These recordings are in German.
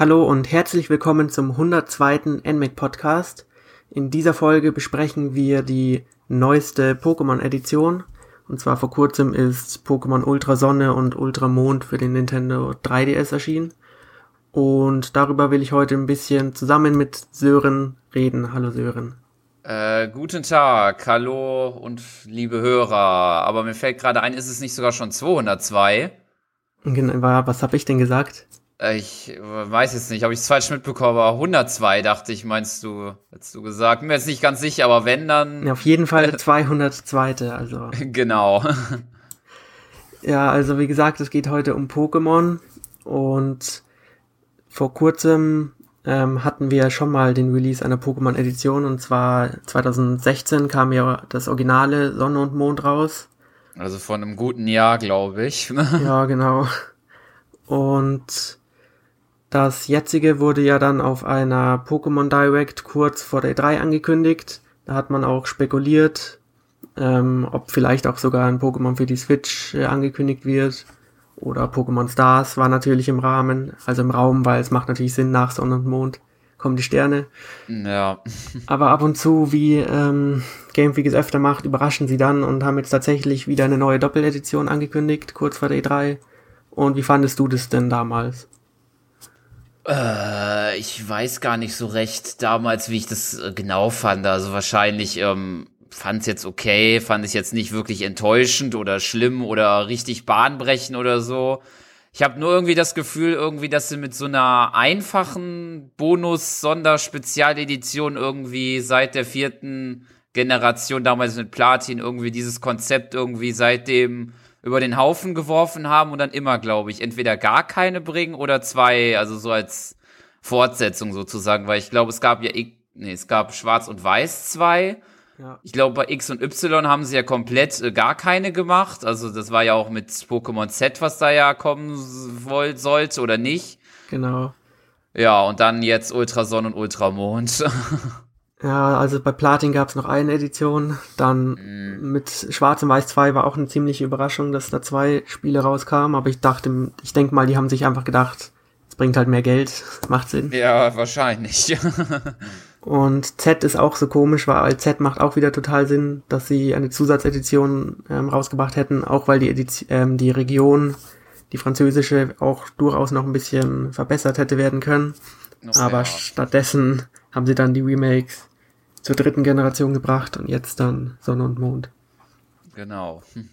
Hallo und herzlich willkommen zum 102. NMAC Podcast. In dieser Folge besprechen wir die neueste Pokémon-Edition. Und zwar vor kurzem ist Pokémon Ultra Sonne und Ultra Mond für den Nintendo 3DS erschienen. Und darüber will ich heute ein bisschen zusammen mit Sören reden. Hallo Sören. Äh, guten Tag, hallo und liebe Hörer. Aber mir fällt gerade ein, ist es nicht sogar schon 202? Genau, was habe ich denn gesagt? Äh, ich weiß jetzt nicht, habe ich es falsch mitbekommen, aber 102 dachte ich, meinst du, hättest du gesagt. Mir jetzt nicht ganz sicher, aber wenn dann. Ja, auf jeden Fall 202. Also. genau. Ja, also wie gesagt, es geht heute um Pokémon und vor kurzem ähm, hatten wir schon mal den Release einer Pokémon-Edition und zwar 2016 kam ja das originale Sonne und Mond raus. Also von einem guten Jahr, glaube ich. ja, genau. Und das jetzige wurde ja dann auf einer Pokémon Direct kurz vor der 3 angekündigt. Da hat man auch spekuliert, ähm, ob vielleicht auch sogar ein Pokémon für die Switch äh, angekündigt wird. Oder Pokémon Stars war natürlich im Rahmen, also im Raum, weil es macht natürlich Sinn, nach Sonne und Mond kommen die Sterne. Ja. Aber ab und zu, wie ähm, Game Freak es öfter macht, überraschen sie dann und haben jetzt tatsächlich wieder eine neue Doppeledition angekündigt, kurz vor der E3. Und wie fandest du das denn damals? Äh, ich weiß gar nicht so recht damals, wie ich das äh, genau fand. Also wahrscheinlich ähm, fand es jetzt okay, fand ich jetzt nicht wirklich enttäuschend oder schlimm oder richtig bahnbrechend oder so. Ich habe nur irgendwie das Gefühl, irgendwie, dass sie mit so einer einfachen Bonus-Sonderspezialedition irgendwie seit der vierten Generation, damals mit Platin, irgendwie dieses Konzept irgendwie seitdem über den Haufen geworfen haben und dann immer, glaube ich, entweder gar keine bringen oder zwei, also so als Fortsetzung sozusagen, weil ich glaube, es gab ja, nee, es gab Schwarz und Weiß zwei ja. Ich glaube, bei X und Y haben sie ja komplett äh, gar keine gemacht. Also das war ja auch mit Pokémon Z, was da ja kommen wollt, sollte oder nicht. Genau. Ja, und dann jetzt Ultrason und Ultramond. ja, also bei Platin gab es noch eine Edition. Dann mm. mit Schwarz und Weiß 2 war auch eine ziemliche Überraschung, dass da zwei Spiele rauskamen. Aber ich dachte, ich denke mal, die haben sich einfach gedacht, es bringt halt mehr Geld. Macht Sinn. Ja, wahrscheinlich. Und Z ist auch so komisch, weil Z macht auch wieder total Sinn, dass sie eine Zusatzedition ähm, rausgebracht hätten, auch weil die, Edition, ähm, die Region, die französische, auch durchaus noch ein bisschen verbessert hätte werden können. Noch Aber mehr. stattdessen haben sie dann die Remakes zur dritten Generation gebracht und jetzt dann Sonne und Mond. Genau. Hm.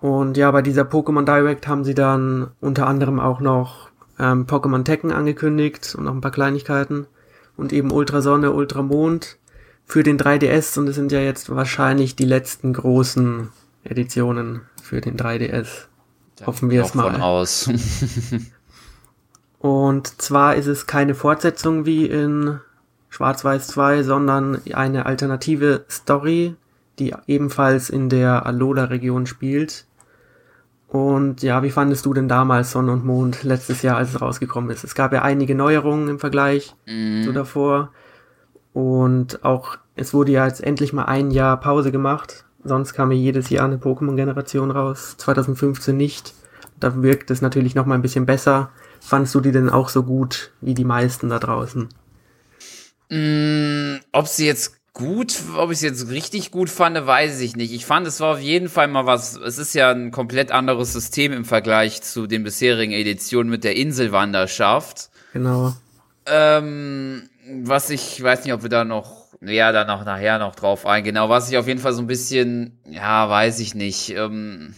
Und ja, bei dieser Pokémon Direct haben sie dann unter anderem auch noch ähm, Pokémon Tekken angekündigt und noch ein paar Kleinigkeiten und eben Ultrasonne, Ultramond für den 3DS und es sind ja jetzt wahrscheinlich die letzten großen Editionen für den 3DS. Da Hoffen wir es mal. Von aus. und zwar ist es keine Fortsetzung wie in Schwarz-Weiß 2, sondern eine alternative Story, die ebenfalls in der Alola-Region spielt und ja, wie fandest du denn damals Sonne und Mond letztes Jahr, als es rausgekommen ist? Es gab ja einige Neuerungen im Vergleich mm. zu davor. Und auch, es wurde ja jetzt endlich mal ein Jahr Pause gemacht. Sonst kam ja jedes Jahr eine Pokémon-Generation raus. 2015 nicht. Da wirkt es natürlich noch mal ein bisschen besser. Fandest du die denn auch so gut wie die meisten da draußen? Mm, ob sie jetzt gut, ob ich es jetzt richtig gut fand, weiß ich nicht. Ich fand, es war auf jeden Fall mal was, es ist ja ein komplett anderes System im Vergleich zu den bisherigen Editionen mit der Inselwanderschaft. Genau. Ähm, was ich weiß nicht, ob wir da noch, ja, da noch nachher noch drauf eingehen, aber was ich auf jeden Fall so ein bisschen, ja, weiß ich nicht. Ähm,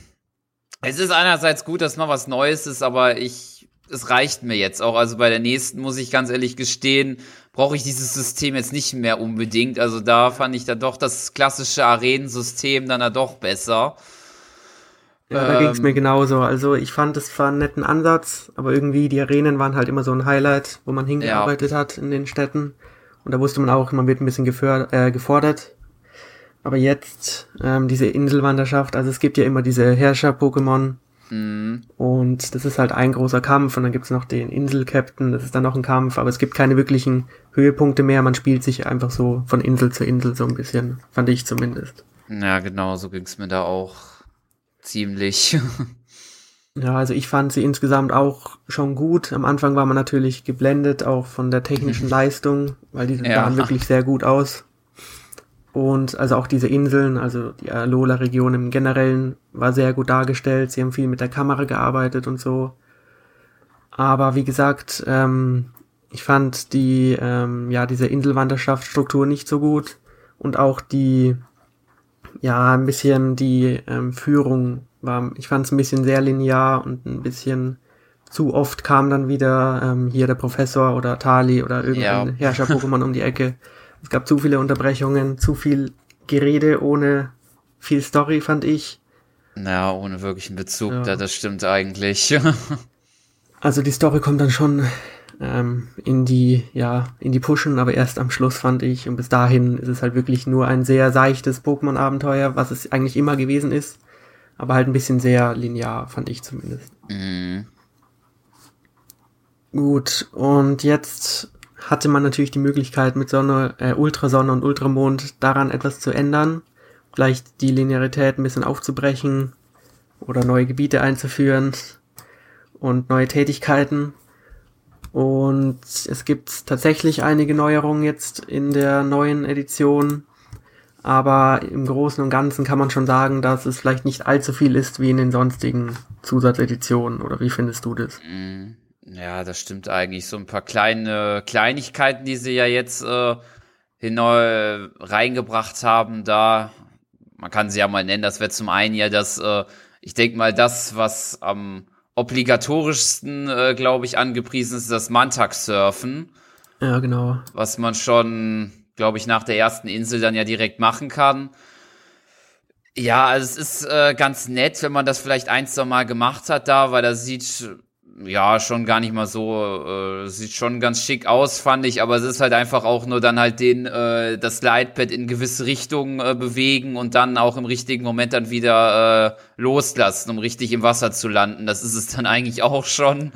es ist einerseits gut, dass mal was Neues ist, aber ich, es reicht mir jetzt auch. Also bei der nächsten muss ich ganz ehrlich gestehen, brauche ich dieses System jetzt nicht mehr unbedingt. Also da fand ich da doch das klassische Arenensystem dann da doch besser. Ja, da ähm, ging es mir genauso. Also ich fand es zwar einen netten Ansatz, aber irgendwie die Arenen waren halt immer so ein Highlight, wo man hingearbeitet ja. hat in den Städten. Und da wusste man auch, man wird ein bisschen äh, gefordert. Aber jetzt ähm, diese Inselwanderschaft, also es gibt ja immer diese Herrscher-Pokémon, Mhm. Und das ist halt ein großer Kampf und dann gibt's noch den Insel-Captain, das ist dann noch ein Kampf, aber es gibt keine wirklichen Höhepunkte mehr, man spielt sich einfach so von Insel zu Insel so ein bisschen, fand ich zumindest. Ja, genau, so ging's mir da auch ziemlich. Ja, also ich fand sie insgesamt auch schon gut. Am Anfang war man natürlich geblendet, auch von der technischen Leistung, weil die Ja. sahen wirklich sehr gut aus. Und also auch diese Inseln, also die Alola-Region im Generellen war sehr gut dargestellt. Sie haben viel mit der Kamera gearbeitet und so. Aber wie gesagt, ähm, ich fand die, ähm, ja, diese Inselwanderschaftsstruktur nicht so gut. Und auch die, ja, ein bisschen die ähm, Führung war, ich fand es ein bisschen sehr linear und ein bisschen zu oft kam dann wieder ähm, hier der Professor oder Tali oder irgendein Ja. Herrscher-Pokémon um die Ecke. Es gab zu viele Unterbrechungen, zu viel Gerede ohne viel Story, fand ich. Ja, ohne wirklichen Bezug, Ja. da, das stimmt eigentlich. Also die Story kommt dann schon ähm, in die, ja, in die Pushen, aber erst am Schluss fand ich. Und bis dahin ist es halt wirklich nur ein sehr seichtes Pokémon-Abenteuer, was es eigentlich immer gewesen ist. Aber halt ein bisschen sehr linear, fand ich zumindest. Mhm. Gut, und jetzt hatte man natürlich die Möglichkeit, mit Sonne, äh, Ultrasonne und Ultramond daran etwas zu ändern. Vielleicht die Linearität ein bisschen aufzubrechen oder neue Gebiete einzuführen und neue Tätigkeiten. Und es gibt tatsächlich einige Neuerungen jetzt in der neuen Edition. Aber im Großen und Ganzen kann man schon sagen, dass es vielleicht nicht allzu viel ist wie in den sonstigen Zusatzeditionen. Oder wie findest du das? Mhm. Ja, das stimmt eigentlich. So ein paar kleine Kleinigkeiten, die sie ja jetzt äh, hineu reingebracht haben, da, man kann sie ja mal nennen, das wäre zum einen ja das, äh, ich denke mal, das, was am obligatorischsten, äh, glaube ich, angepriesen ist, das Mantak-Surfen, Ja, genau. was man schon, glaube ich, nach der ersten Insel dann ja direkt machen kann. Ja, also es ist äh, ganz nett, wenn man das vielleicht ein, zwei Mal gemacht hat da, weil das sieht ja schon gar nicht mal so, äh, sieht schon ganz schick aus, fand ich, aber es ist halt einfach auch nur dann halt den, äh, das Slidepad in gewisse Richtungen äh, bewegen und dann auch im richtigen Moment dann wieder äh, loslassen, um richtig im Wasser zu landen. Das ist es dann eigentlich auch schon.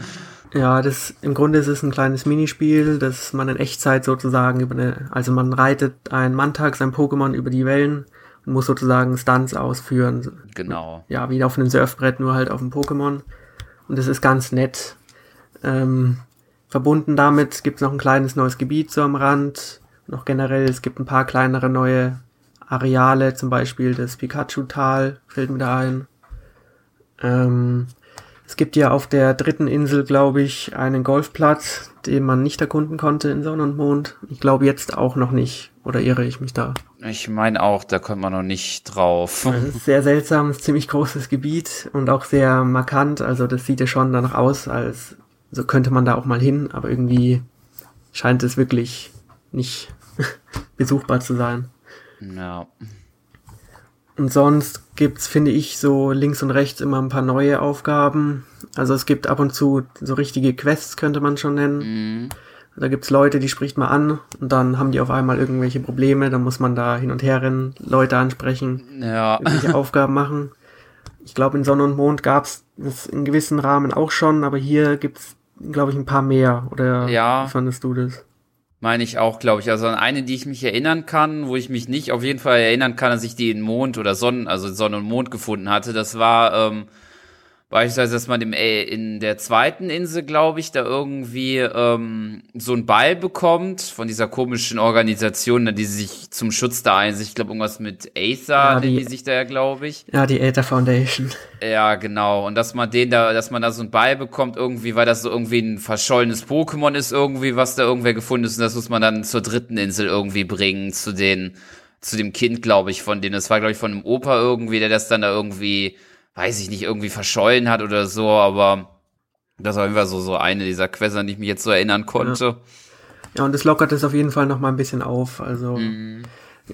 Ja, das im Grunde ist es ein kleines Minispiel, das man in Echtzeit sozusagen über eine, also man reitet ein Mantak, sein Pokémon über die Wellen und muss sozusagen Stunts ausführen. Genau. Ja, wie auf einem Surfbrett, nur halt auf dem Pokémon. Und das ist ganz nett. Ähm, verbunden damit gibt es noch ein kleines neues Gebiet so am Rand. Noch generell, es gibt ein paar kleinere neue Areale, zum Beispiel das Pikachu-Tal, fällt mir da ein. Ähm, es gibt ja auf der dritten Insel, glaube ich, einen Golfplatz, den man nicht erkunden konnte in Sonne und Mond. Ich glaube jetzt auch noch nicht. Oder irre ich mich da? Ich meine auch, da kommt man noch nicht drauf. Es ist sehr seltsam, es ist ziemlich großes Gebiet und auch sehr markant. Also das sieht ja schon danach aus, als so könnte man da auch mal hin, aber irgendwie scheint es wirklich nicht besuchbar zu sein. Ja. Und sonst gibt's, finde ich, so links und rechts immer ein paar neue Aufgaben. Also es gibt ab und zu so richtige Quests, könnte man schon nennen. Mhm. Da gibt's Leute, die spricht man an und dann haben die auf einmal irgendwelche Probleme, dann muss man da hin und her rennen, Leute ansprechen, Ja. irgendwelche Aufgaben machen. Ich glaube, in Sonne und Mond gab's das in gewissen Rahmen auch schon, aber hier gibt's, glaube ich, ein paar mehr. Oder Ja. wie fandest du das? Meine ich auch, glaube ich. Also an eine, die ich mich erinnern kann, wo ich mich nicht auf jeden Fall erinnern kann, dass ich die in Mond oder Sonnen, also Sonne und Mond gefunden hatte. Das war ähm, beispielsweise, dass man im, äh, in der zweiten Insel, glaube ich, da irgendwie ähm, so einen Ball bekommt von dieser komischen Organisation, die sich zum Schutz da einsetzt. Ich glaube, irgendwas mit Aether Ja, die- die sich da ja, glaube ich. Ja, die Aether Foundation. Ja, genau. Und dass man den da, dass man da so einen Ball bekommt, irgendwie, weil das so irgendwie ein verschollenes Pokémon ist, irgendwie, was da irgendwer gefunden ist. Und das muss man dann zur dritten Insel irgendwie bringen, zu den, zu dem Kind, glaube ich, von denen. Das war, glaube ich, von einem Opa irgendwie, der das dann da irgendwie, weiß ich nicht, irgendwie verschollen hat oder so, aber das war einfach so, so eine dieser Quests, an die ich mich jetzt so erinnern konnte. Ja, und es lockert es auf jeden Fall noch mal ein bisschen auf. Also Mhm.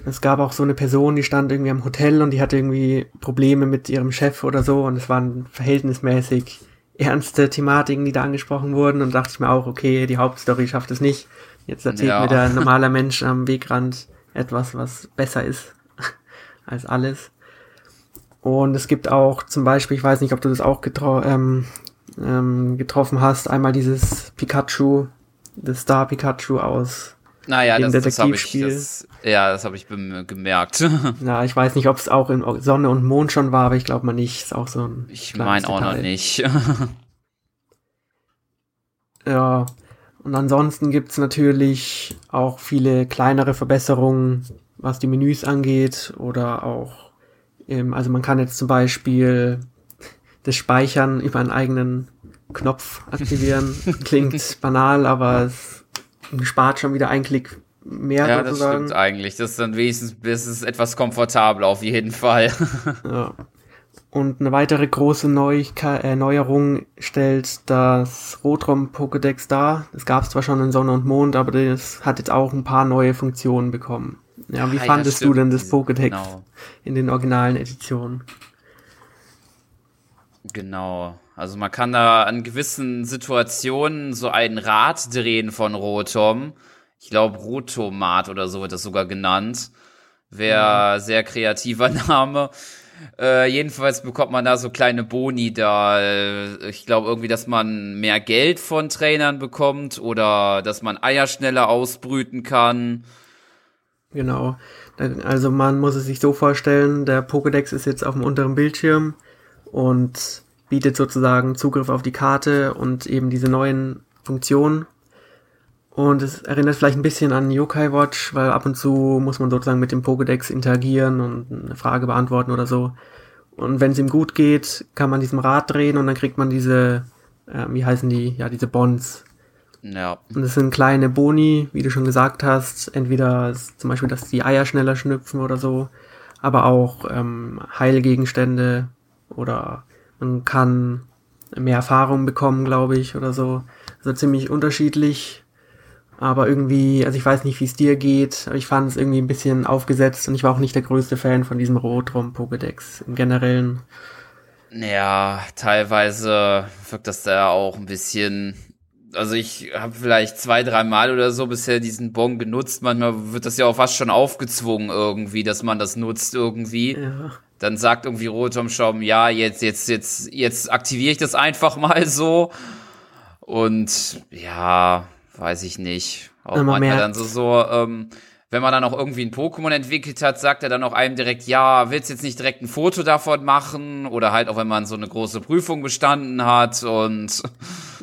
es gab auch so eine Person, die stand irgendwie am Hotel und die hatte irgendwie Probleme mit ihrem Chef oder so und es waren verhältnismäßig ernste Thematiken, die da angesprochen wurden und dachte ich mir auch, okay, die Hauptstory schafft es nicht. Jetzt erzählt Ja. mir der normaler Mensch am Wegrand etwas, was besser ist als alles. Und es gibt auch zum Beispiel, ich weiß nicht, ob du das auch getro ähm, ähm, getroffen hast, einmal dieses Pikachu, das Star Pikachu aus Naja, das, das habe ich, das, ja, das habe ich gemerkt. Na, ich weiß nicht, ob es auch in Sonne und Mond schon war, aber ich glaube mal nicht. Ist auch so ein. Ich meine auch noch nicht. ja. Und ansonsten gibt's natürlich auch viele kleinere Verbesserungen, was die Menüs angeht oder auch, also man kann jetzt zum Beispiel das Speichern über einen eigenen Knopf aktivieren. Klingt banal, aber es spart schon wieder einen Klick mehr. Ja, sozusagen. das stimmt eigentlich. Das ist dann wenigstens das ist etwas komfortabler auf jeden Fall. ja. Und eine weitere große Neuigkeit, äh, Neuerung stellt das Rotrom Pokédex dar. Das gab es zwar schon in Sonne und Mond, aber das hat jetzt auch ein paar neue Funktionen bekommen. Ja, wie ah, fandest du denn das Pokédex genau. in den originalen Editionen? Genau. Also man kann da an gewissen Situationen so ein Rad drehen von Rotom. Ich glaube Rotomat oder so wird das sogar genannt. Wäre mhm. sehr kreativer Name. Äh, jedenfalls bekommt man da so kleine Boni da. Äh, ich glaube irgendwie, dass man mehr Geld von Trainern bekommt oder dass man Eier schneller ausbrüten kann. Genau. Also man muss es sich so vorstellen, der Pokédex ist jetzt auf dem unteren Bildschirm und bietet sozusagen Zugriff auf die Karte und eben diese neuen Funktionen. Und es erinnert vielleicht ein bisschen an Yokai Watch, weil ab und zu muss man sozusagen mit dem Pokédex interagieren und eine Frage beantworten oder so. Und wenn es ihm gut geht, kann man diesem Rad drehen und dann kriegt man diese, äh, wie heißen die? Ja, diese Bonds. Ja. Und es sind kleine Boni, wie du schon gesagt hast. Entweder zum Beispiel, dass die Eier schneller schnüpfen oder so, aber auch ähm, Heilgegenstände oder man kann mehr Erfahrung bekommen, glaube ich, oder so. Also ziemlich unterschiedlich. Aber irgendwie, also ich weiß nicht, wie es dir geht, aber ich fand es irgendwie ein bisschen aufgesetzt und ich war auch nicht der größte Fan von diesem Rotrum-Pokédex im Generellen. Ja, teilweise wirkt das da auch ein bisschen. Also ich habe vielleicht zwei, drei Mal oder so bisher diesen Bon genutzt. Manchmal wird das ja auch fast schon aufgezwungen irgendwie, dass man das nutzt irgendwie. Ja dann sagt irgendwie Rotom Schaum, ja, jetzt, jetzt, jetzt, jetzt aktiviere ich das einfach mal so. Und ja, weiß ich nicht. Auch manchmal dann so, so, ähm, wenn man dann auch irgendwie ein Pokémon entwickelt hat, sagt er dann auch einem direkt, ja, willst jetzt nicht direkt ein Foto davon machen? Oder halt auch, wenn man so eine große Prüfung bestanden hat und.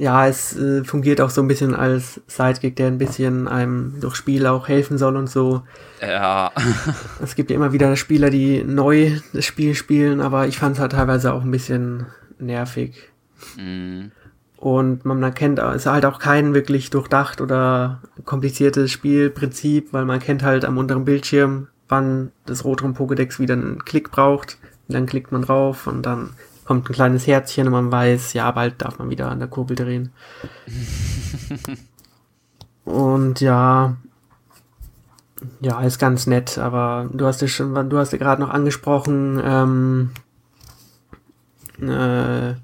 Ja, es äh, fungiert auch so ein bisschen als Sidekick, der ein bisschen einem durch Spiel auch helfen soll und so. Ja. es gibt ja immer wieder Spieler, die neu das Spiel spielen, aber ich fand es halt teilweise auch ein bisschen nervig. Mhm. Und man erkennt, es ist halt auch kein wirklich durchdacht oder kompliziertes Spielprinzip, weil man kennt halt am unteren Bildschirm, wann das Rotrum Pokédex wieder einen Klick braucht. Und dann klickt man drauf und dann kommt ein kleines Herzchen und man weiß, ja, bald darf man wieder an der Kurbel drehen. und ja, ja, ist ganz nett, aber du hast ja schon, du hast ja gerade noch angesprochen, ähm, äh,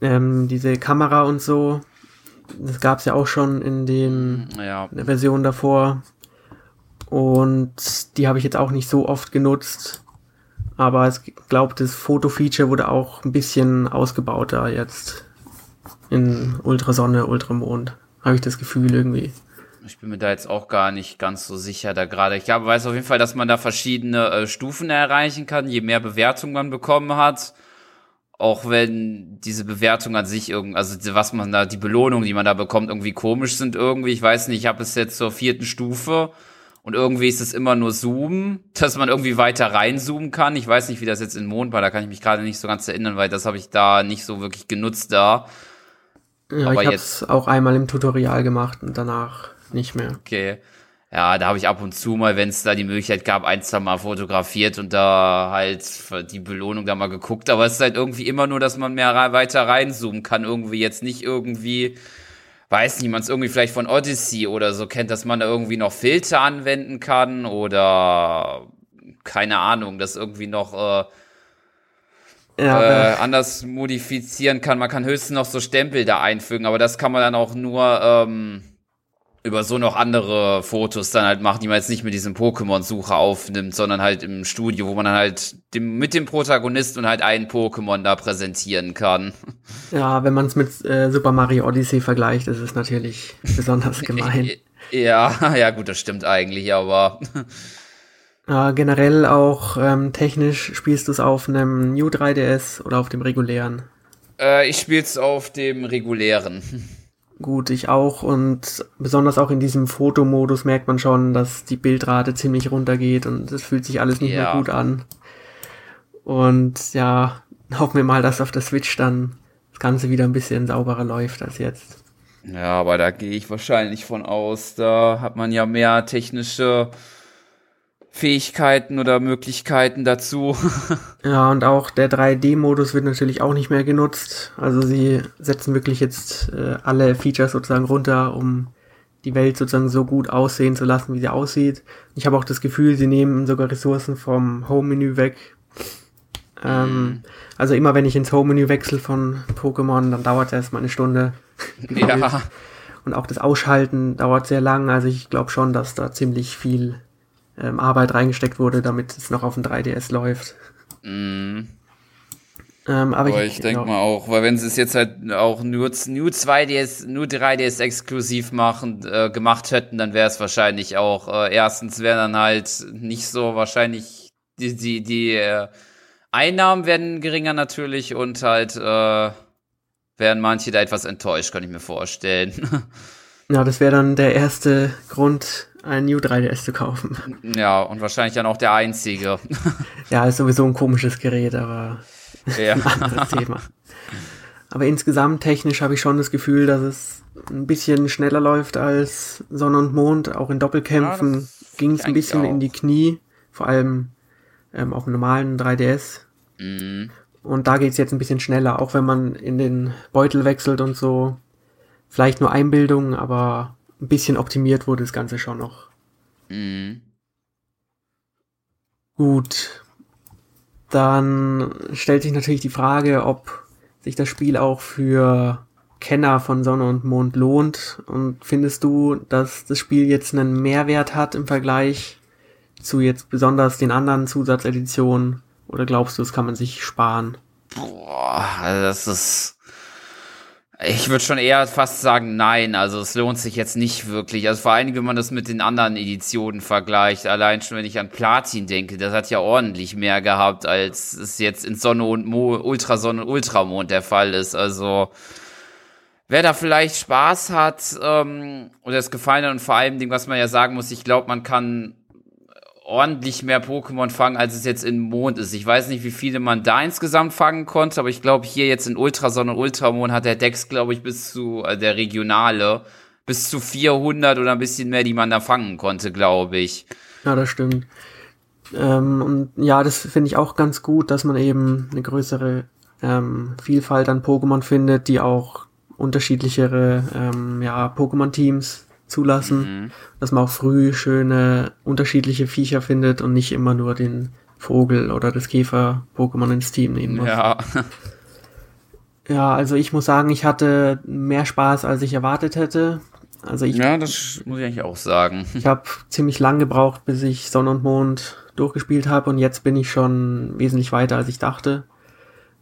ähm, diese Kamera und so. Das gab es ja auch schon in den ja. Versionen davor. Und die habe ich jetzt auch nicht so oft genutzt. Aber ich glaube, das Foto-Feature wurde auch ein bisschen ausgebauter jetzt. In Ultrasonne, Ultramond. Habe ich das Gefühl irgendwie. Ich bin mir da jetzt auch gar nicht ganz so sicher da gerade. Ich glaube, weiß auf jeden Fall, dass man da verschiedene äh, Stufen erreichen kann, je mehr Bewertung man bekommen hat auch wenn diese Bewertung an sich irgendwie, also was man da, die Belohnung, die man da bekommt, irgendwie komisch sind irgendwie. Ich weiß nicht, ich habe es jetzt zur vierten Stufe und irgendwie ist es immer nur Zoom, dass man irgendwie weiter reinzoomen kann. Ich weiß nicht, wie das jetzt in Mond war, da kann ich mich gerade nicht so ganz erinnern, weil das habe ich da nicht so wirklich genutzt da. Ja, Aber ich habe es auch einmal im Tutorial gemacht und danach nicht mehr. Okay ja, da habe ich ab und zu mal, wenn es da die Möglichkeit gab, ein, zwei Mal fotografiert und da halt die Belohnung da mal geguckt. Aber es ist halt irgendwie immer nur, dass man mehr weiter reinzoomen kann. Irgendwie jetzt nicht irgendwie, weiß nicht, man es irgendwie vielleicht von Odyssey oder so kennt, dass man da irgendwie noch Filter anwenden kann oder keine Ahnung, das irgendwie noch äh, ja, äh, anders modifizieren kann. Man kann höchstens noch so Stempel da einfügen, aber das kann man dann auch nur ähm, über so noch andere Fotos dann halt macht, die man jetzt nicht mit diesem Pokémon-Sucher aufnimmt, sondern halt im Studio, wo man dann halt dem, mit dem Protagonist und halt einen Pokémon da präsentieren kann. Ja, wenn man es mit äh, Super Mario Odyssey vergleicht, ist es natürlich besonders gemein. ja, ja, gut, das stimmt eigentlich, aber. Ja, generell auch ähm, technisch spielst du es auf einem New 3DS oder auf dem regulären? Äh, ich spiele es auf dem regulären. Gut, ich auch und besonders auch in diesem Fotomodus merkt man schon, dass die Bildrate ziemlich runtergeht und es fühlt sich alles nicht ja. mehr gut an. Und ja, hoffen wir mal, dass auf der Switch dann das Ganze wieder ein bisschen sauberer läuft als jetzt. Ja, aber da gehe ich wahrscheinlich von aus. Da hat man ja mehr technische Fähigkeiten oder Möglichkeiten dazu. ja, und auch der 3D-Modus wird natürlich auch nicht mehr genutzt. Also sie setzen wirklich jetzt äh, alle Features sozusagen runter, um die Welt sozusagen so gut aussehen zu lassen, wie sie aussieht. Ich habe auch das Gefühl, sie nehmen sogar Ressourcen vom Home-Menü weg. Ähm, mhm. Also immer wenn ich ins Home-Menü wechsle von Pokémon, dann dauert es erstmal eine Stunde. ja. Und auch das Ausschalten dauert sehr lang. Also ich glaube schon, dass da ziemlich viel ähm, Arbeit reingesteckt wurde, damit es noch auf dem 3DS läuft. Mm. Ähm, aber, aber, ich, ich denke mal auch, weil wenn sie es jetzt halt auch nur, nur 2DS, nur 3DS exklusiv machen, äh, gemacht hätten, dann wäre es wahrscheinlich auch, äh, erstens wäre dann halt nicht so wahrscheinlich die, die, die äh, Einnahmen werden geringer natürlich und halt äh, wären manche da etwas enttäuscht, kann ich mir vorstellen. ja, das wäre dann der erste Grund, ein New 3DS zu kaufen. Ja, und wahrscheinlich dann auch der einzige. ja, ist sowieso ein komisches Gerät, aber ja. ein anderes Thema. Aber insgesamt technisch habe ich schon das Gefühl, dass es ein bisschen schneller läuft als Sonne und Mond. Auch in Doppelkämpfen ja, ging es ein bisschen auch. in die Knie, vor allem ähm, auf dem normalen 3DS. Mhm. Und da geht es jetzt ein bisschen schneller, auch wenn man in den Beutel wechselt und so. Vielleicht nur Einbildung, aber ein bisschen optimiert wurde das Ganze schon noch. Mhm. Gut. Dann stellt sich natürlich die Frage, ob sich das Spiel auch für Kenner von Sonne und Mond lohnt. Und findest du, dass das Spiel jetzt einen Mehrwert hat im Vergleich zu jetzt besonders den anderen Zusatzeditionen? Oder glaubst du, das kann man sich sparen? Boah, also das ist ich würde schon eher fast sagen, nein. Also es lohnt sich jetzt nicht wirklich. Also vor allem, wenn man das mit den anderen Editionen vergleicht. Allein schon, wenn ich an Platin denke, das hat ja ordentlich mehr gehabt, als es jetzt in Sonne und Mo Ultrasonne und Ultramond der Fall ist. Also wer da vielleicht Spaß hat ähm, oder es gefallen hat und vor allem, was man ja sagen muss, ich glaube, man kann ordentlich mehr Pokémon fangen, als es jetzt in Mond ist. Ich weiß nicht, wie viele man da insgesamt fangen konnte, aber ich glaube, hier jetzt in Ultrasonne und Ultramond hat der Dex, glaube ich, bis zu, äh, der Regionale, bis zu 400 oder ein bisschen mehr, die man da fangen konnte, glaube ich. Ja, das stimmt. Ähm, und ja, das finde ich auch ganz gut, dass man eben eine größere ähm, Vielfalt an Pokémon findet, die auch unterschiedlichere ähm, ja, Pokémon-Teams zulassen, mhm. dass man auch früh schöne unterschiedliche Viecher findet und nicht immer nur den Vogel oder das Käfer-Pokémon ins Team nehmen muss. Ja. Ja, also ich muss sagen, ich hatte mehr Spaß, als ich erwartet hätte. Also ich, ja, das muss ich eigentlich auch sagen. Ich habe ziemlich lang gebraucht, bis ich Sonne und Mond durchgespielt habe und jetzt bin ich schon wesentlich weiter, als ich dachte.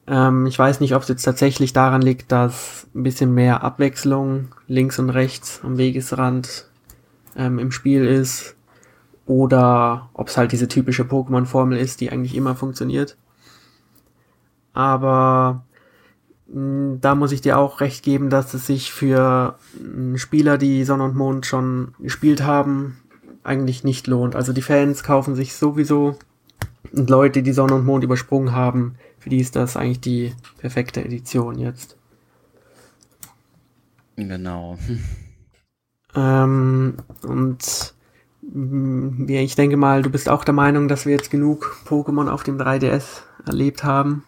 Ähm, ich weiß nicht, ob es jetzt tatsächlich daran liegt, dass ein bisschen mehr Abwechslung links und rechts am Wegesrand ähm, im Spiel ist oder ob es halt diese typische Pokémon-Formel ist, die eigentlich immer funktioniert. Aber mh, hm, da muss ich dir auch recht geben, dass es sich für mh, hm, Spieler, die Sonne und Mond schon gespielt haben, eigentlich nicht lohnt. Also die Fans kaufen sich sowieso und Leute, die Sonne und Mond übersprungen haben, für die ist das eigentlich die perfekte Edition jetzt. Genau. Ähm, und mm, ja, ich denke mal, du bist auch der Meinung, dass wir jetzt genug Pokémon auf dem 3DS erlebt haben.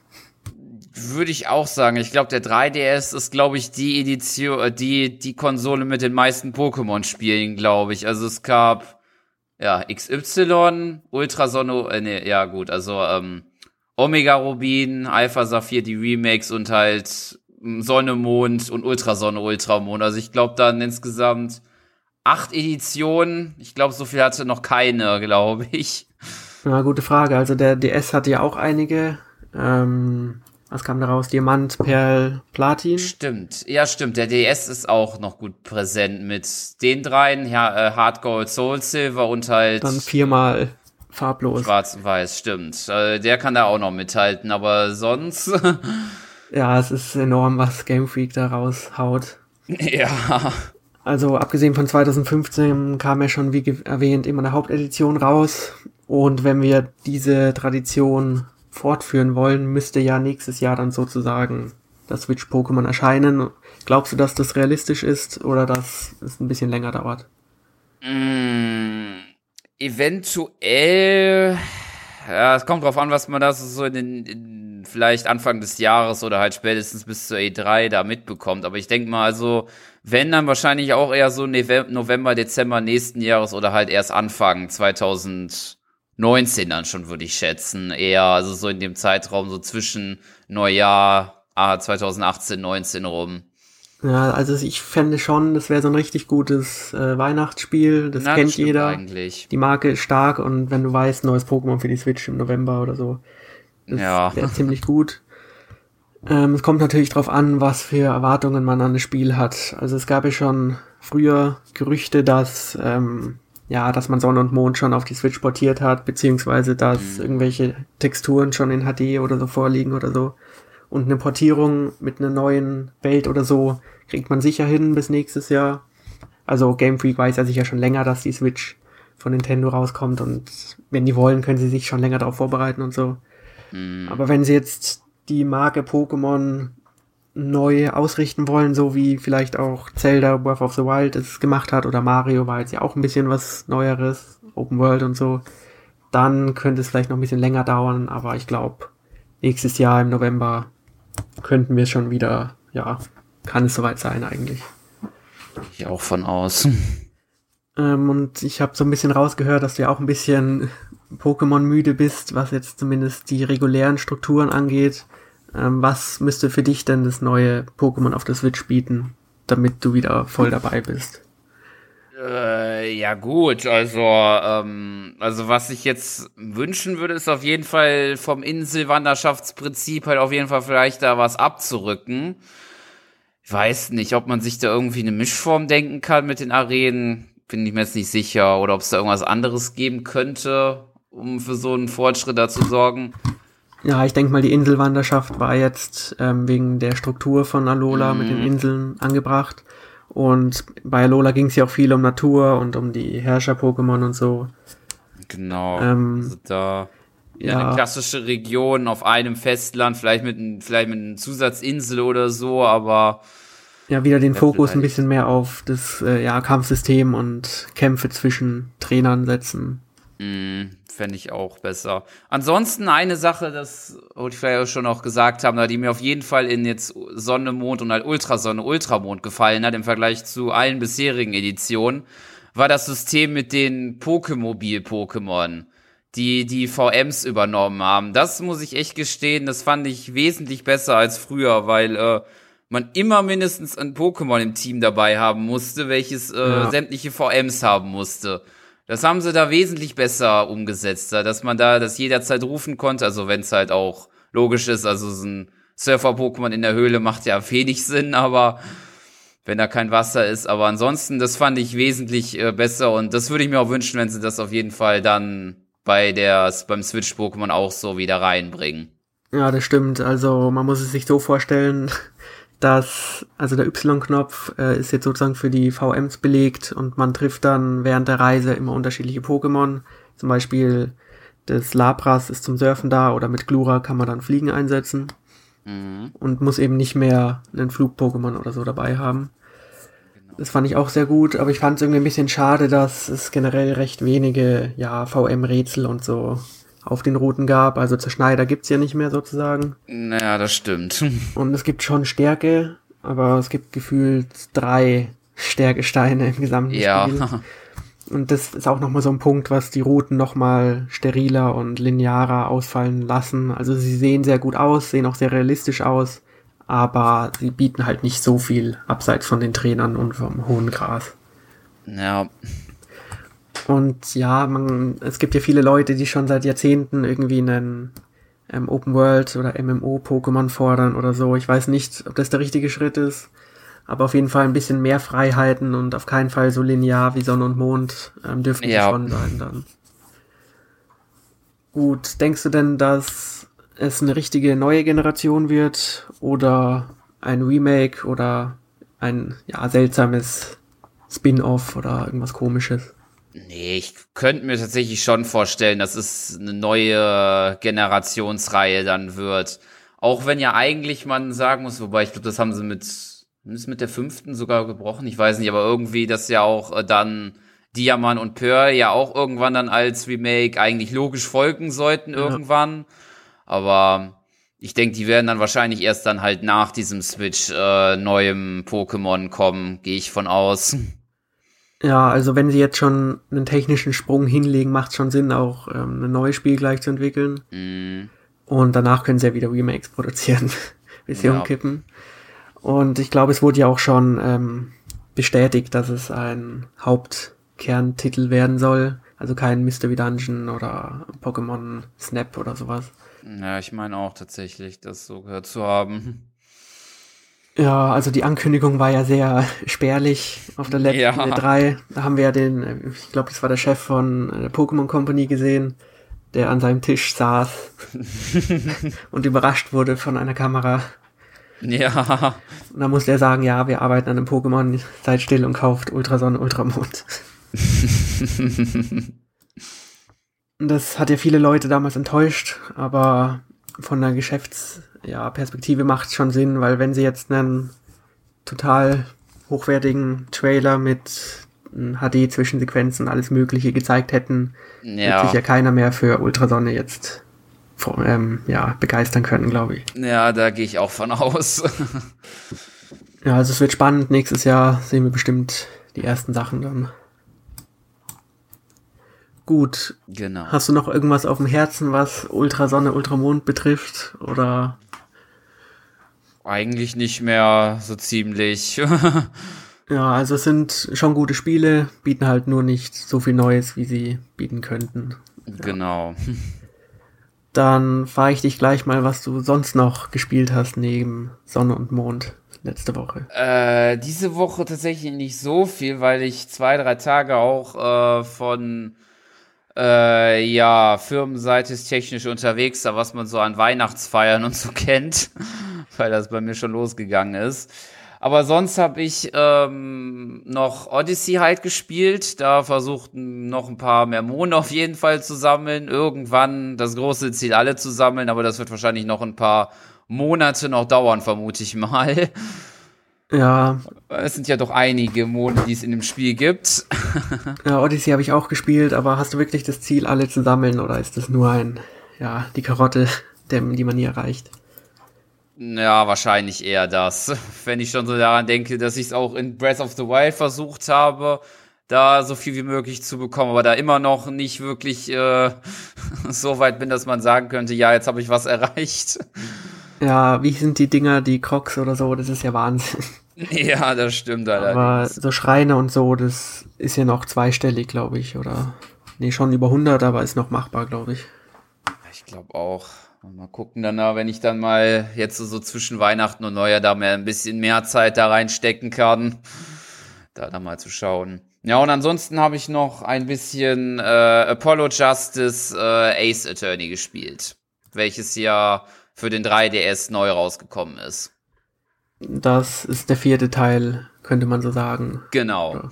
Würde ich auch sagen. Ich glaube, der 3DS ist, glaube ich, die Edition, äh, die, die Konsole mit den meisten Pokémon-Spielen, glaube ich. Also es gab, ja, XY, Ultrasonne, äh, nee, ja, gut, also, ähm, Omega Rubin, Alpha Saphir, die Remakes und halt Sonne, Mond und Ultrasonne, Ultramond. Also ich glaube dann insgesamt acht Editionen. Ich glaube, so viel hatte noch keine, glaube ich. Ja, gute Frage. Also der DS hatte ja auch einige. Ähm, was kam da raus? Diamant, Perl, Platin? Stimmt. Ja, stimmt. Der DS ist auch noch gut präsent mit den dreien. Ja, äh, Hard Gold, Soul Silver und halt. Dann viermal farblos. Schwarz und Weiß, stimmt. Äh, der kann da auch noch mithalten, aber sonst. ja, es ist enorm, was Game Freak da raushaut. Ja. Also abgesehen von 2015 kam ja schon, wie erwähnt, immer eine Hauptedition raus. Und wenn wir diese Tradition fortführen wollen, müsste ja nächstes Jahr dann sozusagen das Switch-Pokémon erscheinen. Glaubst du, dass das realistisch ist oder dass es ein bisschen länger dauert? Mm, eventuell. Ja, es kommt drauf an, was man da so in den, in vielleicht Anfang des Jahres oder halt spätestens bis zur E3 da mitbekommt. Aber ich denke mal, also, wenn dann wahrscheinlich auch eher so November, Dezember nächsten Jahres oder halt erst Anfang 2000 19 dann schon, würde ich schätzen. Eher, also so in dem Zeitraum, so zwischen Neujahr ah, 2018, 19 rum. Ja, also ich fände schon, das wäre so ein richtig gutes äh, Weihnachtsspiel. Das Na, kennt das jeder. Eigentlich. Die Marke ist stark und wenn du weißt, neues Pokémon für die Switch im November oder so, das ja. wäre ziemlich gut. Ähm, es kommt natürlich drauf an, was für Erwartungen man an das Spiel hat. Also es gab ja schon früher Gerüchte, dass ähm, ja, dass man Sonne und Mond schon auf die Switch portiert hat, beziehungsweise dass mhm. irgendwelche Texturen schon in HD oder so vorliegen oder so. Und eine Portierung mit einer neuen Welt oder so kriegt man sicher hin bis nächstes Jahr. Also Game Freak weiß ja sicher schon länger, dass die Switch von Nintendo rauskommt und wenn die wollen, können sie sich schon länger darauf vorbereiten und so. Mhm. Aber wenn sie jetzt die Marke Pokémon neu ausrichten wollen, so wie vielleicht auch Zelda Breath of the Wild es gemacht hat oder Mario war jetzt ja auch ein bisschen was Neueres, Open World und so, dann könnte es vielleicht noch ein bisschen länger dauern, aber ich glaube, nächstes Jahr im November könnten wir schon wieder, ja, kann es soweit sein eigentlich. Ich auch von aus. Ähm, und ich habe so ein bisschen rausgehört, dass du ja auch ein bisschen Pokémon müde bist, was jetzt zumindest die regulären Strukturen angeht. Ähm, was müsste für dich denn das neue Pokémon auf der Switch bieten, damit du wieder voll dabei bist? Äh, ja gut, also ähm, also was ich jetzt wünschen würde, ist auf jeden Fall vom Inselwanderschaftsprinzip halt auf jeden Fall vielleicht da was abzurücken. Ich weiß nicht, ob man sich da irgendwie eine Mischform denken kann mit den Arenen, bin ich mir jetzt nicht sicher, oder ob es da irgendwas anderes geben könnte, um für so einen Fortschritt da zu sorgen. Ja, ich denke mal, die Inselwanderschaft war jetzt ähm, wegen der Struktur von Alola mhm. mit den Inseln angebracht. Und bei Alola ging es ja auch viel um Natur und um die Herrscher-Pokémon und so. Genau. Ähm, also da ja. eine klassische Region auf einem Festland, vielleicht mit, vielleicht mit einer Zusatzinsel oder so, aber ja, wieder den Fokus ein bisschen mehr auf das äh, ja, Kampfsystem und Kämpfe zwischen Trainern setzen. Mm, Fände ich auch besser. Ansonsten eine Sache, das wollte ich vielleicht auch schon auch gesagt haben, die mir auf jeden Fall in jetzt Sonne, Mond und halt Ultrasonne, Ultramond gefallen hat im Vergleich zu allen bisherigen Editionen, war das System mit den Pokemobil-Pokémon, die die VMs übernommen haben. Das muss ich echt gestehen, das fand ich wesentlich besser als früher, weil äh, man immer mindestens ein Pokémon im Team dabei haben musste, welches äh, ja. sämtliche VMs haben musste. Das haben sie da wesentlich besser umgesetzt, dass man da das jederzeit rufen konnte, also wenn es halt auch logisch ist, also so ein Surfer-Pokémon in der Höhle macht ja wenig Sinn, aber wenn da kein Wasser ist, aber ansonsten, das fand ich wesentlich äh, besser und das würde ich mir auch wünschen, wenn sie das auf jeden Fall dann bei der, beim Switch-Pokémon auch so wieder reinbringen. Ja, das stimmt. Also man muss es sich so vorstellen, dass, also der Y-Knopf äh, ist jetzt sozusagen für die VMs belegt und man trifft dann während der Reise immer unterschiedliche Pokémon. Zum Beispiel das Lapras ist zum Surfen da oder mit Glura kann man dann Fliegen einsetzen. Mhm. Und muss eben nicht mehr einen Flug-Pokémon oder so dabei haben. Genau. Das fand ich auch sehr gut, aber ich fand es irgendwie ein bisschen schade, dass es generell recht wenige, ja, VM-Rätsel und so auf den Routen gab. Also Zerschneider gibt's ja nicht mehr sozusagen. Naja, das stimmt. Und es gibt schon Stärke, aber es gibt gefühlt drei Stärkesteine im gesamten ja. Spiel. Und das ist auch nochmal so ein Punkt, was die Routen nochmal steriler und linearer ausfallen lassen. Also sie sehen sehr gut aus, sehen auch sehr realistisch aus, aber sie bieten halt nicht so viel abseits von den Trainern und vom hohen Gras. Ja. Und ja, man, es gibt ja viele Leute, die schon seit Jahrzehnten irgendwie einen ähm, Open World oder MMO Pokémon fordern oder so. Ich weiß nicht, ob das der richtige Schritt ist, aber auf jeden Fall ein bisschen mehr Freiheiten und auf keinen Fall so linear wie Sonne und Mond ähm, dürften ja. schon sein dann. Gut, denkst du denn, dass es eine richtige neue Generation wird oder ein Remake oder ein ja, seltsames Spin-off oder irgendwas komisches? Nee, ich könnte mir tatsächlich schon vorstellen, dass es eine neue Generationsreihe dann wird. Auch wenn ja eigentlich man sagen muss, wobei ich glaube, das haben sie mit, ist mit der fünften sogar gebrochen, ich weiß nicht, aber irgendwie, dass ja auch äh, dann Diamant und Pearl ja auch irgendwann dann als Remake eigentlich logisch folgen sollten irgendwann. Ja. Aber ich denke, die werden dann wahrscheinlich erst dann halt nach diesem Switch äh, neuem Pokémon kommen, gehe ich von aus. Ja, also wenn sie jetzt schon einen technischen Sprung hinlegen, macht es schon Sinn, auch ähm, ein neues Spiel gleich zu entwickeln. Mm. Und danach können sie ja wieder Remakes produzieren, bis sie ja. umkippen. Und ich glaube, es wurde ja auch schon ähm, bestätigt, dass es ein Hauptkerntitel werden soll. Also kein Mystery Dungeon oder Pokémon Snap oder sowas. Ja, ich meine auch tatsächlich, das so gehört zu haben. Ja, also die Ankündigung war ja sehr spärlich auf der letzten ja. 3. Da haben wir ja den, ich glaube, das war der Chef von der Pokémon Company gesehen, der an seinem Tisch saß und überrascht wurde von einer Kamera. Ja. Und da musste er sagen, ja, wir arbeiten an einem Pokémon, seid still und kauft Ultrasonne, Ultramond. das hat ja viele Leute damals enttäuscht, aber von der Geschäfts- ja, macht schon Sinn, weil wenn sie jetzt einen total hochwertigen Trailer mit HD-Zwischensequenzen, alles Mögliche gezeigt hätten, ja. sich ja keiner mehr für Ultrasonne jetzt ähm, ja, begeistern können, glaube ich. Ja, da gehe ich auch von aus. ja, also es wird spannend. Nächstes Jahr sehen wir bestimmt die ersten Sachen dann. Gut. Genau. Hast du noch irgendwas auf dem Herzen, was Ultrasonne, Ultramond betrifft? Oder eigentlich nicht mehr so ziemlich. ja, also es sind schon gute Spiele, bieten halt nur nicht so viel Neues, wie sie bieten könnten. Genau. Dann frage ich dich gleich mal, was du sonst noch gespielt hast neben Sonne und Mond letzte Woche. Äh, diese Woche tatsächlich nicht so viel, weil ich zwei, drei Tage auch äh, von äh, ja, Firmenseite ist technisch unterwegs, da was man so an Weihnachtsfeiern und so kennt weil das bei mir schon losgegangen ist. Aber sonst habe ich ähm, noch Odyssey halt gespielt. Da versucht noch ein paar mehr Monde auf jeden Fall zu sammeln. Irgendwann das große Ziel alle zu sammeln, aber das wird wahrscheinlich noch ein paar Monate noch dauern, vermute ich mal. Ja. Es sind ja doch einige Monde, die es in dem Spiel gibt. ja, Odyssey habe ich auch gespielt, aber hast du wirklich das Ziel, alle zu sammeln oder ist das nur ein, ja, die Karotte, die man nie erreicht? Ja, wahrscheinlich eher das. Wenn ich schon so daran denke, dass ich es auch in Breath of the Wild versucht habe, da so viel wie möglich zu bekommen, aber da immer noch nicht wirklich äh, so weit bin, dass man sagen könnte, ja, jetzt habe ich was erreicht. Ja, wie sind die Dinger, die Crocs oder so, das ist ja Wahnsinn. Ja, das stimmt allerdings. Aber so Schreine und so, das ist ja noch zweistellig, glaube ich, oder? Nee, schon über 100, aber ist noch machbar, glaube ich. Ich glaube auch. Mal gucken dann, wenn ich dann mal jetzt so zwischen Weihnachten und Neujahr da mehr ein bisschen mehr Zeit da reinstecken kann, da dann mal zu schauen. Ja, und ansonsten habe ich noch ein bisschen äh, Apollo Justice äh, Ace Attorney gespielt, welches ja für den 3DS neu rausgekommen ist. Das ist der vierte Teil, könnte man so sagen. Genau.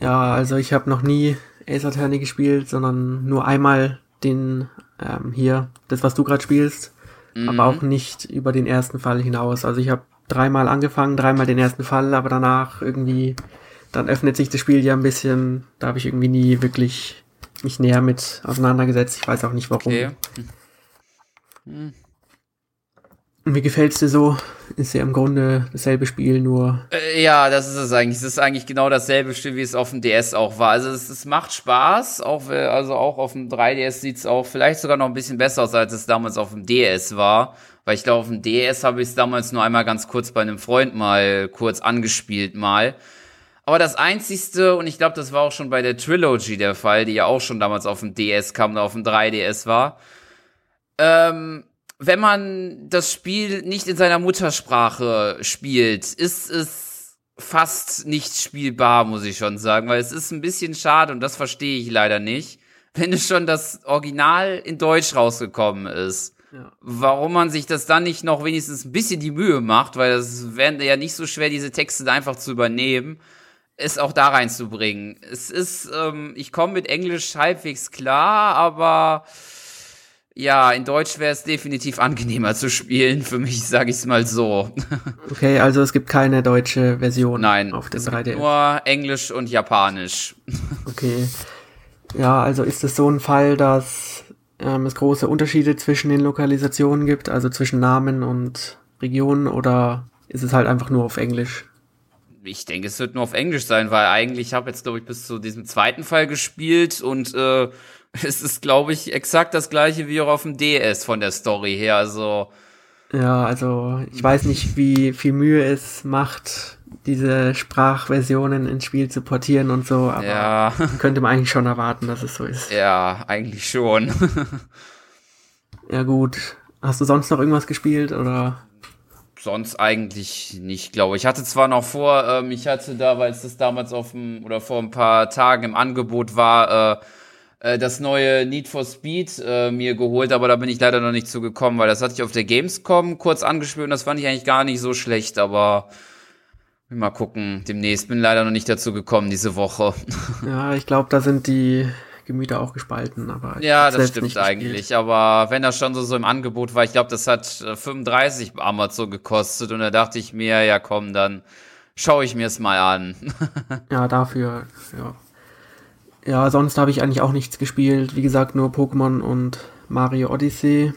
Ja, also ich habe noch nie Ace Attorney gespielt, sondern nur einmal den ähm, hier, das, was du gerade spielst, mhm. aber auch nicht über den ersten Fall hinaus. Also ich habe dreimal angefangen, dreimal den ersten Fall, aber danach irgendwie, dann öffnet sich das Spiel ja ein bisschen, da habe ich irgendwie nie wirklich mich näher mit auseinandergesetzt. Ich weiß auch nicht warum. Okay. Hm. Und wie gefällt's dir so? Ist ja im Grunde dasselbe Spiel, nur. Äh, ja, das ist es eigentlich. Es ist eigentlich genau dasselbe Spiel, wie es auf dem DS auch war. Also es, es macht Spaß, auch, also auch auf dem 3DS sieht's auch vielleicht sogar noch ein bisschen besser aus, als es damals auf dem DS war. Weil ich glaube, auf dem DS habe ich es damals nur einmal ganz kurz bei einem Freund mal kurz angespielt mal. Aber das Einzigste, und ich glaube, das war auch schon bei der Trilogy der Fall, die ja auch schon damals auf dem DS kam oder auf dem 3DS war, ähm, wenn man das Spiel nicht in seiner Muttersprache spielt, ist es fast nicht spielbar, muss ich schon sagen, weil es ist ein bisschen schade und das verstehe ich leider nicht, wenn es schon das Original in Deutsch rausgekommen ist. Ja. Warum man sich das dann nicht noch wenigstens ein bisschen die Mühe macht, weil es wäre ja nicht so schwer, diese Texte einfach zu übernehmen, es auch da reinzubringen. Es ist, ähm, ich komme mit Englisch halbwegs klar, aber ja, in Deutsch wäre es definitiv angenehmer zu spielen, für mich, sage ich es mal so. Okay, also es gibt keine deutsche Version Nein, auf dem es 3DS. Gibt nur Englisch und Japanisch. Okay. Ja, also ist es so ein Fall, dass ähm, es große Unterschiede zwischen den Lokalisationen gibt, also zwischen Namen und Regionen, oder ist es halt einfach nur auf Englisch? Ich denke, es wird nur auf Englisch sein, weil eigentlich habe jetzt, glaube ich, bis zu diesem zweiten Fall gespielt und äh, es ist, glaube ich, exakt das gleiche wie auch auf dem DS von der Story her. Also. Ja, also ich weiß nicht, wie viel Mühe es macht, diese Sprachversionen ins Spiel zu portieren und so, aber ja. könnte man eigentlich schon erwarten, dass es so ist. Ja, eigentlich schon. ja, gut. Hast du sonst noch irgendwas gespielt oder? Sonst eigentlich nicht, glaube ich. Ich hatte zwar noch vor, ähm, ich hatte da, weil es das damals auf dem oder vor ein paar Tagen im Angebot war, äh, äh, das neue Need for Speed äh, mir geholt, aber da bin ich leider noch nicht zugekommen, weil das hatte ich auf der Gamescom kurz angespielt und das fand ich eigentlich gar nicht so schlecht, aber mal gucken, demnächst bin leider noch nicht dazu gekommen diese Woche. Ja, ich glaube, da sind die Gemüter auch gespalten, aber ja, das stimmt eigentlich. Aber wenn das schon so, so im Angebot war, ich glaube, das hat 35 bei Amazon gekostet und da dachte ich mir, ja komm, dann schaue ich mir es mal an. ja, dafür, ja. Ja, sonst habe ich eigentlich auch nichts gespielt. Wie gesagt, nur Pokémon und Mario Odyssey.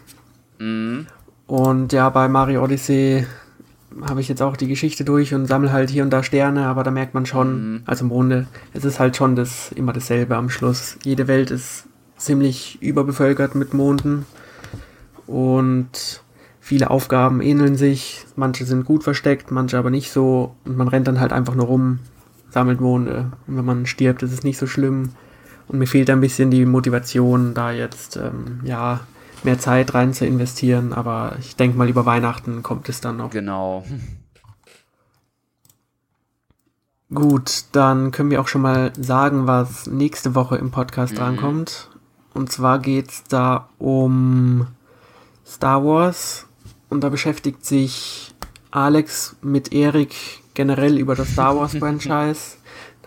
Mhm. Und ja, bei Mario Odyssey habe ich jetzt auch die Geschichte durch und sammle halt hier und da Sterne, aber da merkt man schon, mhm. also im Grunde, es ist halt schon das immer dasselbe am Schluss. Jede Welt ist ziemlich überbevölkert mit Monden und viele Aufgaben ähneln sich. Manche sind gut versteckt, manche aber nicht so und man rennt dann halt einfach nur rum sammelt Monde. Und wenn man stirbt, ist es nicht so schlimm. Und mir fehlt ein bisschen die Motivation, da jetzt ähm, ja mehr Zeit rein zu investieren. Aber ich denke mal, über Weihnachten kommt es dann noch. Genau. Gut, dann können wir auch schon mal sagen, was nächste Woche im Podcast mhm. drankommt. Und zwar geht es da um Star Wars. Und da beschäftigt sich Alex mit Erik generell über das Star Wars Franchise.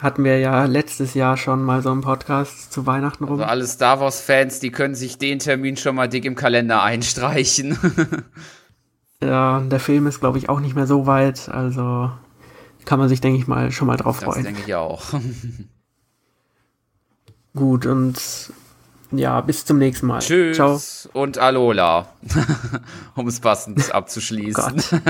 Hatten wir ja letztes Jahr schon mal so einen Podcast zu Weihnachten rum. Also alle Star Wars Fans, die können sich den Termin schon mal dick im Kalender einstreichen. ja, der Film ist glaube ich auch nicht mehr so weit, also kann man sich denke ich mal schon mal drauf freuen. Das denke ich auch. Gut und ja, bis zum nächsten Mal. Tschüss Ciao. und Alola, um es passend abzuschließen. Oh